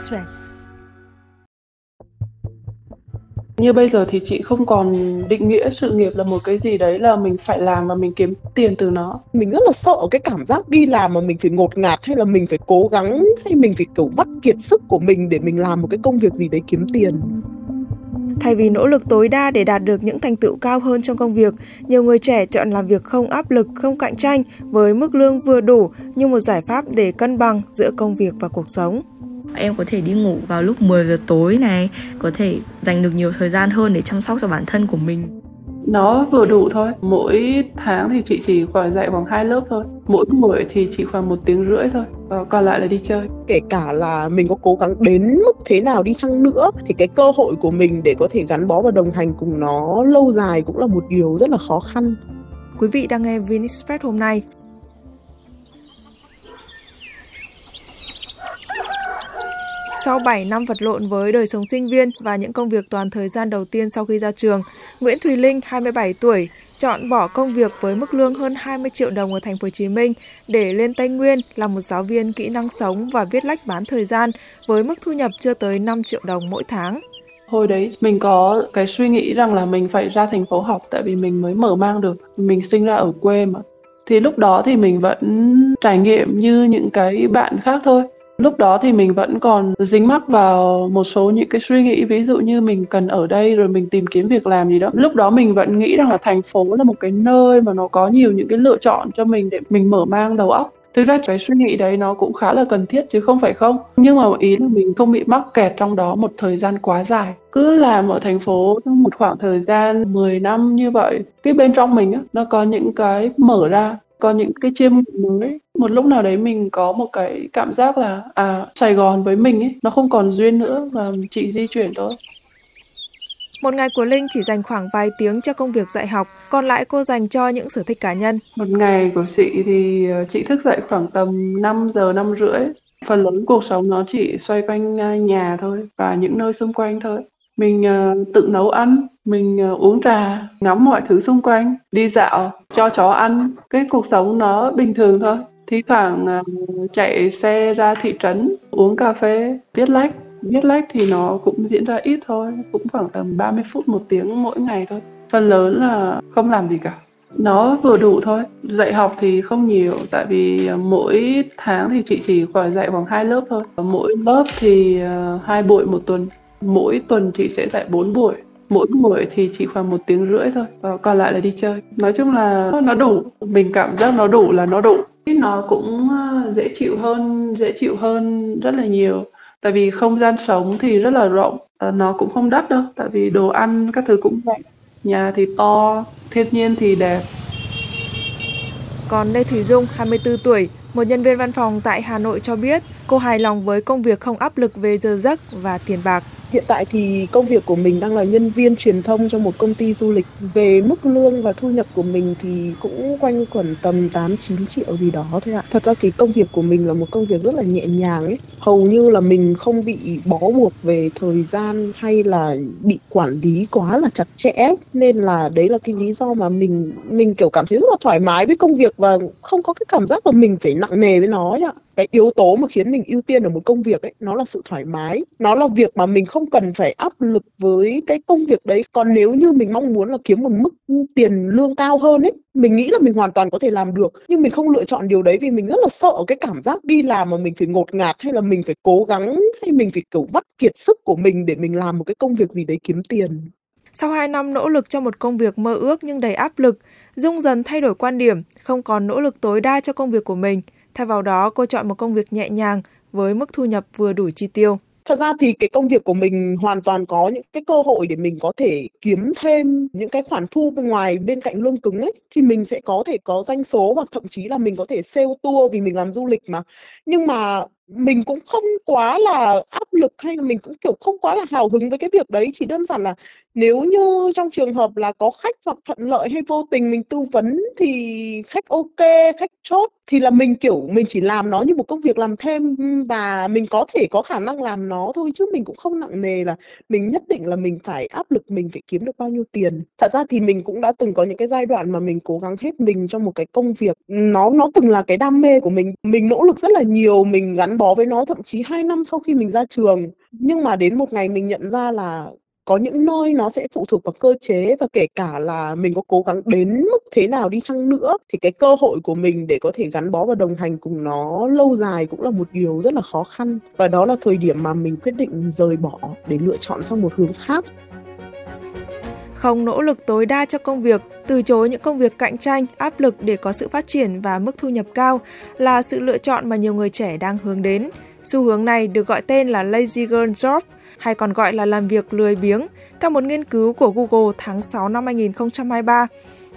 Express. Như bây giờ thì chị không còn định nghĩa sự nghiệp là một cái gì đấy là mình phải làm và mình kiếm tiền từ nó. Mình rất là sợ cái cảm giác đi làm mà mình phải ngột ngạt hay là mình phải cố gắng hay mình phải kiểu vắt kiệt sức của mình để mình làm một cái công việc gì đấy kiếm tiền. Thay vì nỗ lực tối đa để đạt được những thành tựu cao hơn trong công việc, nhiều người trẻ chọn làm việc không áp lực, không cạnh tranh với mức lương vừa đủ như một giải pháp để cân bằng giữa công việc và cuộc sống. Em có thể đi ngủ vào lúc 10 giờ tối này, có thể dành được nhiều thời gian hơn để chăm sóc cho bản thân của mình. Nó vừa đủ thôi. Mỗi tháng thì chị chỉ khoảng dạy khoảng hai lớp thôi. Mỗi buổi thì chỉ khoảng một tiếng rưỡi thôi. Và còn lại là đi chơi. Kể cả là mình có cố gắng đến mức thế nào đi chăng nữa thì cái cơ hội của mình để có thể gắn bó và đồng hành cùng nó lâu dài cũng là một điều rất là khó khăn. Quý vị đang nghe Vinexpress hôm nay. Sau 7 năm vật lộn với đời sống sinh viên và những công việc toàn thời gian đầu tiên sau khi ra trường, Nguyễn Thùy Linh, 27 tuổi, chọn bỏ công việc với mức lương hơn 20 triệu đồng ở thành phố Hồ Chí Minh để lên Tây Nguyên làm một giáo viên kỹ năng sống và viết lách bán thời gian với mức thu nhập chưa tới 5 triệu đồng mỗi tháng. Hồi đấy mình có cái suy nghĩ rằng là mình phải ra thành phố học tại vì mình mới mở mang được. Mình sinh ra ở quê mà. Thì lúc đó thì mình vẫn trải nghiệm như những cái bạn khác thôi Lúc đó thì mình vẫn còn dính mắc vào một số những cái suy nghĩ ví dụ như mình cần ở đây rồi mình tìm kiếm việc làm gì đó. Lúc đó mình vẫn nghĩ rằng là thành phố là một cái nơi mà nó có nhiều những cái lựa chọn cho mình để mình mở mang đầu óc. Thực ra cái suy nghĩ đấy nó cũng khá là cần thiết chứ không phải không. Nhưng mà ý là mình không bị mắc kẹt trong đó một thời gian quá dài. Cứ làm ở thành phố trong một khoảng thời gian 10 năm như vậy, cái bên trong mình á, nó có những cái mở ra có những cái chiêm mới một lúc nào đấy mình có một cái cảm giác là à Sài Gòn với mình ấy nó không còn duyên nữa và chị di chuyển thôi một ngày của Linh chỉ dành khoảng vài tiếng cho công việc dạy học, còn lại cô dành cho những sở thích cá nhân. Một ngày của chị thì ờ, chị thức dậy khoảng tầm 5 giờ, 5 rưỡi. Phần lớn cuộc sống nó chỉ xoay quanh ờ, nhà thôi và những nơi xung quanh thôi. Mình uh, tự nấu ăn, mình ờ, uống trà, ngắm mọi thứ xung quanh, đi dạo, cho chó ăn. Cái cuộc sống nó bình thường thôi. Thi thoảng ờ, chạy xe ra thị trấn, uống cà phê, viết lách. Viết lách thì nó cũng diễn ra ít thôi, cũng khoảng tầm 30 phút một tiếng mỗi ngày thôi. Phần lớn là không làm gì cả nó vừa đủ thôi dạy học thì không nhiều tại vì ờ, mỗi tháng thì chị chỉ khoảng dạy khoảng hai lớp thôi mỗi lớp thì hai buổi một tuần mỗi tuần chị sẽ dạy 4 buổi mỗi buổi thì chỉ khoảng một tiếng rưỡi thôi và còn lại là đi chơi. Nói chung là nó đủ mình cảm giác nó đủ là nó đủ. Nó cũng ờ, dễ chịu hơn dễ chịu hơn rất là nhiều. Tại vì không gian sống thì rất là rộng nó cũng không đắt đâu tại vì đồ ăn các thứ cũng vậy nhà thì to thiên nhiên thì đẹp. Còn Lê Thủy Dung, 24 tuổi, một nhân viên văn phòng tại Hà Nội cho biết cô hài lòng với công việc không áp lực về giờ giấc và tiền bạc. Hiện tại thì công việc của mình đang là nhân viên truyền thông cho một công ty du lịch. Về mức lương và thu nhập của mình thì cũng quanh quẩn tầm 8 9 triệu gì đó thôi ạ. Thật ra thì công việc của mình là một công việc rất là nhẹ nhàng ấy. Hầu như là mình không bị bó buộc về thời gian hay là bị quản lý quá là chặt chẽ nên là đấy là cái lý do mà mình mình kiểu cảm thấy rất là thoải mái với công việc và không có cái cảm giác là mình phải nặng nề với nó ấy ạ cái yếu tố mà khiến mình ưu tiên ở một công việc ấy nó là sự thoải mái. Nó là việc mà mình không cần phải áp lực với cái công việc đấy. Còn nếu như mình mong muốn là kiếm một mức tiền lương cao hơn ấy mình nghĩ là mình hoàn toàn có thể làm được. Nhưng mình không lựa chọn điều đấy vì mình rất là sợ cái cảm giác đi làm mà mình phải ngột ngạt hay là mình phải cố gắng hay mình phải kiểu vắt kiệt sức của mình để mình làm một cái công việc gì đấy kiếm tiền. Sau 2 năm nỗ lực cho một công việc mơ ước nhưng đầy áp lực, Dung dần thay đổi quan điểm, không còn nỗ lực tối đa cho công việc của mình. Thay vào đó, cô chọn một công việc nhẹ nhàng với mức thu nhập vừa đủ chi tiêu. Thật ra thì cái công việc của mình hoàn toàn có những cái cơ hội để mình có thể kiếm thêm những cái khoản thu bên ngoài bên cạnh lương cứng ấy thì mình sẽ có thể có doanh số hoặc thậm chí là mình có thể sale tour vì mình làm du lịch mà. Nhưng mà mình cũng không quá là áp lực hay là mình cũng, kiểu, không quá là hào hứng với cái việc đấy. Chỉ đơn giản là nếu như trong trường hợp là có khách hoặc thuận lợi hay vô tình mình tư vấn thì khách ok, khách chốt thì là mình, kiểu, mình chỉ làm nó như một công việc làm thêm và mình có thể có khả năng làm nó thôi, chứ mình cũng không nặng nề là mình nhất định là mình phải áp lực mình phải kiếm được bao nhiêu tiền. Thật ra thì mình cũng đã từng có những cái giai đoạn mà mình cố gắng hết mình trong một cái công việc. Nó nó từng là cái đam mê của mình. Mình nỗ lực rất là nhiều, mình gắn bó với nó thậm chí 2 năm sau khi mình ra trường. Nhưng mà đến một ngày mình nhận ra là có những nơi nó sẽ phụ thuộc vào cơ chế và kể cả là mình có cố gắng đến mức thế nào đi chăng nữa thì cái cơ hội của mình để có thể gắn bó và đồng hành cùng nó lâu dài cũng là một điều rất là khó khăn và đó là thời điểm mà mình quyết định rời bỏ để lựa chọn sang một hướng khác không nỗ lực tối đa cho công việc, từ chối những công việc cạnh tranh, áp lực để có sự phát triển và mức thu nhập cao là sự lựa chọn mà nhiều người trẻ đang hướng đến. Xu hướng này được gọi tên là Lazy Girl Job hay còn gọi là làm việc lười biếng, theo một nghiên cứu của Google tháng 6 năm 2023.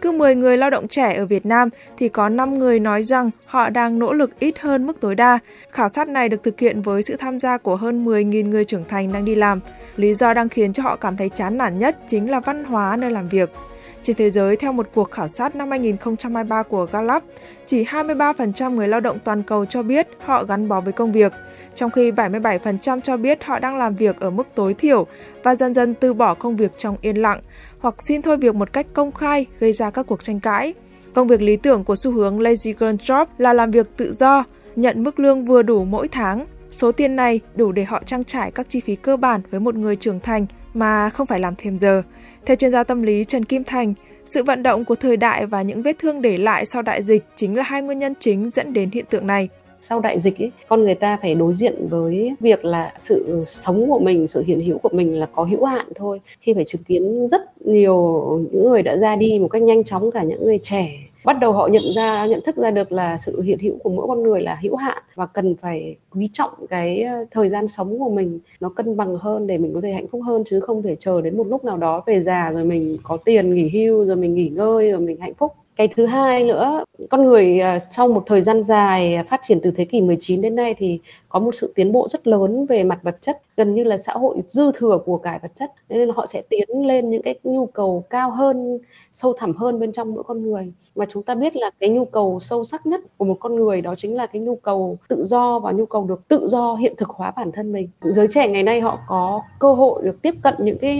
Cứ 10 người lao động trẻ ở Việt Nam thì có 5 người nói rằng họ đang nỗ lực ít hơn mức tối đa. Khảo sát này được thực hiện với sự tham gia của hơn 10.000 người trưởng thành đang đi làm. Lý do đang khiến cho họ cảm thấy chán nản nhất chính là văn hóa nơi làm việc. Trên thế giới, theo một cuộc khảo sát năm 2023 của Gallup, chỉ 23% người lao động toàn cầu cho biết họ gắn bó với công việc, trong khi 77% cho biết họ đang làm việc ở mức tối thiểu và dần dần từ bỏ công việc trong yên lặng hoặc xin thôi việc một cách công khai gây ra các cuộc tranh cãi. Công việc lý tưởng của xu hướng Lazy Girl Job là làm việc tự do, nhận mức lương vừa đủ mỗi tháng. Số tiền này đủ để họ trang trải các chi phí cơ bản với một người trưởng thành mà không phải làm thêm giờ. Theo chuyên gia tâm lý Trần Kim Thành, sự vận động của thời đại và những vết thương để lại sau đại dịch chính là hai nguyên nhân chính dẫn đến hiện tượng này. Sau đại dịch ấy, con người ta phải đối diện với việc là sự sống của mình sự hiện hữu của mình là có hữu hạn thôi. Khi phải chứng kiến rất nhiều những người đã ra đi một cách nhanh chóng cả những người trẻ bắt đầu họ nhận ra, nhận thức ra được là sự hiện hữu của mỗi con người là hữu hạn và cần phải quý trọng cái ờ, thời gian sống của mình nó cân bằng hơn để mình có thể hạnh phúc hơn, chứ không thể chờ đến một lúc nào đó về già rồi mình có tiền nghỉ hưu, rồi mình nghỉ ngơi, rồi mình hạnh phúc cái thứ hai nữa, con người à, sau một thời gian dài phát triển từ thế kỷ 19 đến nay thì có một sự tiến bộ rất lớn về mặt vật chất, gần như là xã hội dư thừa của cải vật chất nên họ sẽ tiến lên những cái nhu cầu cao hơn, sâu thẳm hơn bên trong mỗi con người. Mà chúng ta biết là cái nhu cầu sâu sắc nhất của một con người đó chính là cái nhu cầu tự do và nhu cầu được tự do hiện thực hóa bản thân mình. Giới trẻ ngày nay họ có cơ hội được tiếp cận những cái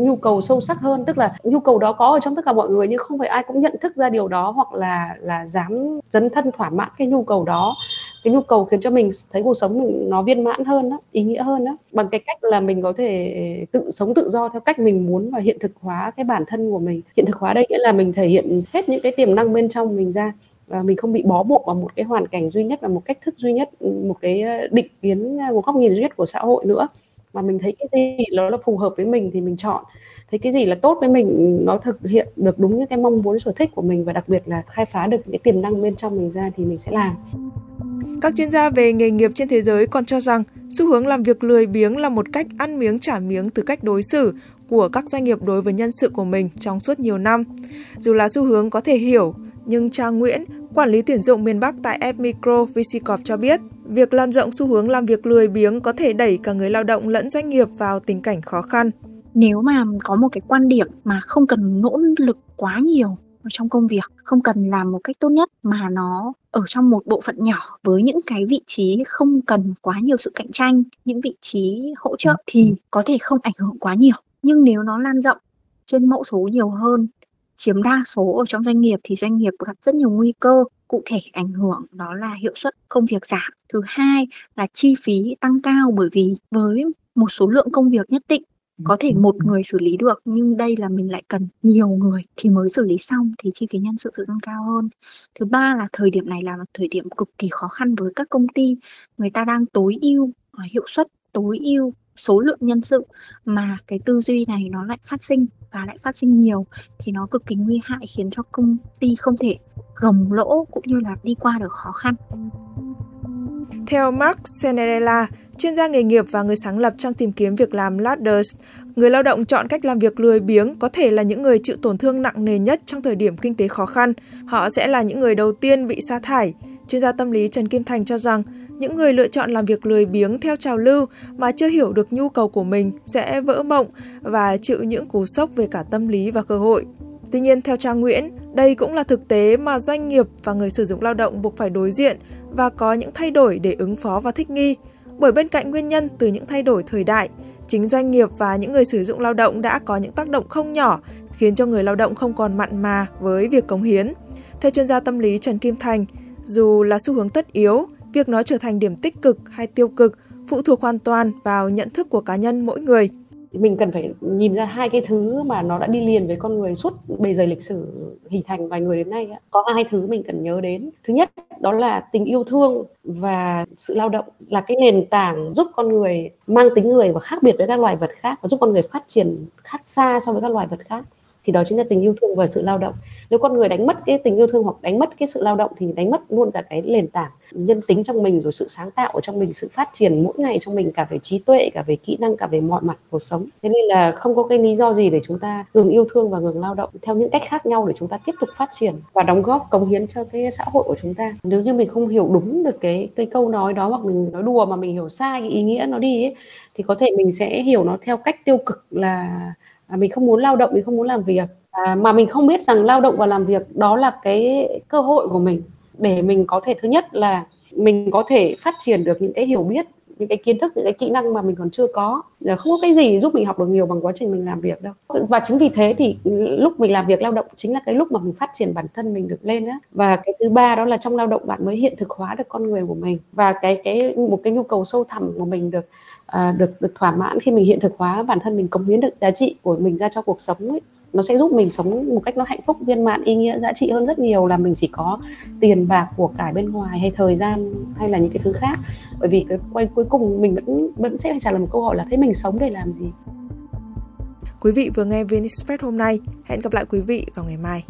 nhu cầu sâu sắc hơn, tức là nhu cầu đó có ở trong tất cả mọi người nhưng không phải ai cũng nhận thức ra điều đó hoặc là là dám dấn thân thỏa mãn cái nhu cầu đó cái nhu cầu khiến cho mình thấy cuộc sống mình nó viên mãn hơn đó, ý nghĩa hơn đó bằng cái cách là mình có thể tự sống tự do theo cách mình muốn và hiện thực hóa cái bản thân của mình. Hiện thực hóa đây nghĩa là mình thể hiện hết những cái tiềm năng bên trong mình ra và mình không bị bó buộc vào một cái hoàn cảnh duy nhất và một cách thức duy nhất một cái ờ, định kiến ờ, một góc nhìn duy nhất của xã hội nữa mà mình thấy cái gì nó là phù hợp với mình thì mình chọn thấy cái gì là tốt với mình nó thực hiện được đúng những cái mong muốn sở thích của mình và đặc biệt là khai phá được những tiềm năng bên trong mình ra thì mình sẽ làm các chuyên gia về nghề nghiệp trên thế giới còn cho rằng xu hướng làm việc lười biếng là một cách ăn miếng trả miếng từ cách đối xử của các doanh nghiệp đối với nhân sự của mình trong suốt nhiều năm. Dù là xu hướng có thể hiểu, nhưng cha Nguyễn, quản lý tuyển dụng miền Bắc tại F Micro VCCorp cho biết, việc lan rộng xu hướng làm việc lười biếng có thể đẩy cả người lao động lẫn doanh nghiệp vào tình cảnh khó khăn. Nếu mà có một cái quan điểm mà không cần nỗ lực quá nhiều trong công việc không cần làm một cách tốt nhất mà nó ở trong một bộ phận nhỏ với những cái vị trí không cần quá nhiều sự cạnh tranh những vị trí hỗ trợ thì có thể không ảnh hưởng quá nhiều nhưng nếu nó lan rộng trên mẫu số nhiều hơn chiếm đa số ở trong doanh nghiệp thì doanh nghiệp gặp rất nhiều nguy cơ cụ thể ảnh hưởng đó là hiệu suất công việc giảm. Thứ hai là chi phí tăng cao bởi vì với một số lượng công việc nhất định có thể một người xử lý được nhưng đây là mình lại cần nhiều người thì mới xử lý xong thì chi phí nhân sự tự dưng cao hơn. Thứ ba là thời điểm này là một thời điểm cực kỳ khó khăn với các công ty. Người ta đang tối ưu à, hiệu suất tối ưu số lượng nhân sự mà cái tư duy này nó lại phát sinh và lại phát sinh nhiều thì nó cực kỳ nguy hại khiến cho công ty không thể gồng lỗ cũng như là đi qua được khó khăn theo Mark Senedella, chuyên gia nghề nghiệp và người sáng lập trang tìm kiếm việc làm Ladders, người lao động chọn cách làm việc lười biếng có thể là những người chịu tổn thương nặng nề nhất trong thời điểm kinh tế khó khăn. Họ sẽ là những người đầu tiên bị sa thải. Chuyên gia tâm lý Trần Kim Thành cho rằng, những người lựa chọn làm việc lười biếng theo trào lưu mà chưa hiểu được nhu cầu của mình sẽ vỡ mộng và chịu những cú sốc về cả tâm lý và cơ hội. Tuy nhiên, theo Trang Nguyễn, đây cũng là thực tế mà doanh nghiệp và người sử dụng lao động buộc phải đối diện và có những thay đổi để ứng phó và thích nghi. Bởi bên cạnh nguyên nhân từ những thay đổi thời đại, chính doanh nghiệp và những người sử dụng lao động đã có những tác động không nhỏ khiến cho người lao động không còn mặn mà với việc cống hiến. Theo chuyên gia tâm lý Trần Kim Thành, dù là xu hướng tất yếu, Việc nó trở thành điểm tích cực hay tiêu cực phụ thuộc hoàn toàn vào nhận thức của cá nhân mỗi người. Mình cần phải nhìn ra hai cái thứ mà nó đã đi liền với con người suốt bề dày lịch sử hình thành vài người đến nay có hai thứ mình cần nhớ đến. Thứ nhất, đó là tình yêu thương và sự lao động là cái nền tảng giúp con người mang tính người và khác biệt với các loài vật khác và giúp con người phát triển khác xa so với các loài vật khác thì đó chính là tình yêu thương và sự lao động. Nếu con người đánh mất cái tình yêu thương hoặc đánh mất cái sự lao động thì đánh mất luôn cả cái nền tảng nhân tính trong mình rồi sự sáng tạo ở trong mình sự phát triển mỗi ngày trong mình cả về trí tuệ cả về kỹ năng cả về mọi mặt cuộc sống. Thế nên là không có cái lý do gì để chúng ta ngừng yêu thương và ngừng lao động. Theo những cách khác nhau để chúng ta tiếp tục phát triển và đóng góp cống hiến cho cái xã hội của chúng ta. Nếu như mình không hiểu đúng được cái cái câu nói đó hoặc mình nói đùa mà mình hiểu sai cái ý nghĩa nó đi ấy, thì có thể mình sẽ hiểu nó theo cách tiêu cực là à, mình không muốn lao động mình không muốn làm việc. À, mà mình không biết rằng lao động và làm việc đó là cái cơ hội của mình. Để mình có thể thứ nhất là mình có thể phát triển được những cái hiểu biết những cái kiến thức những cái kỹ năng mà mình còn chưa có. Là không có cái gì giúp mình học được nhiều bằng quá trình mình làm việc đâu. Và chính vì thế thì lúc mình làm việc lao động chính là cái lúc mà mình phát triển bản thân mình được lên á. Và cái thứ ba đó là trong lao động bạn mới hiện thực hóa được con người của mình. Và cái cái một cái nhu cầu sâu thẳm của mình được à, được được thỏa mãn khi mình hiện thực hóa bản thân mình cống hiến được giá trị của mình ra cho cuộc sống ấy nó sẽ giúp mình sống một cách nó hạnh phúc viên mãn ý nghĩa giá trị hơn rất nhiều là mình chỉ có tiền bạc của cải bên ngoài hay thời gian hay là những cái thứ khác bởi vì cái quay cuối cùng mình vẫn vẫn sẽ phải trả lời một câu hỏi là thế mình sống để làm gì Quý vị vừa nghe VN Express hôm nay. Hẹn gặp lại quý vị vào ngày mai.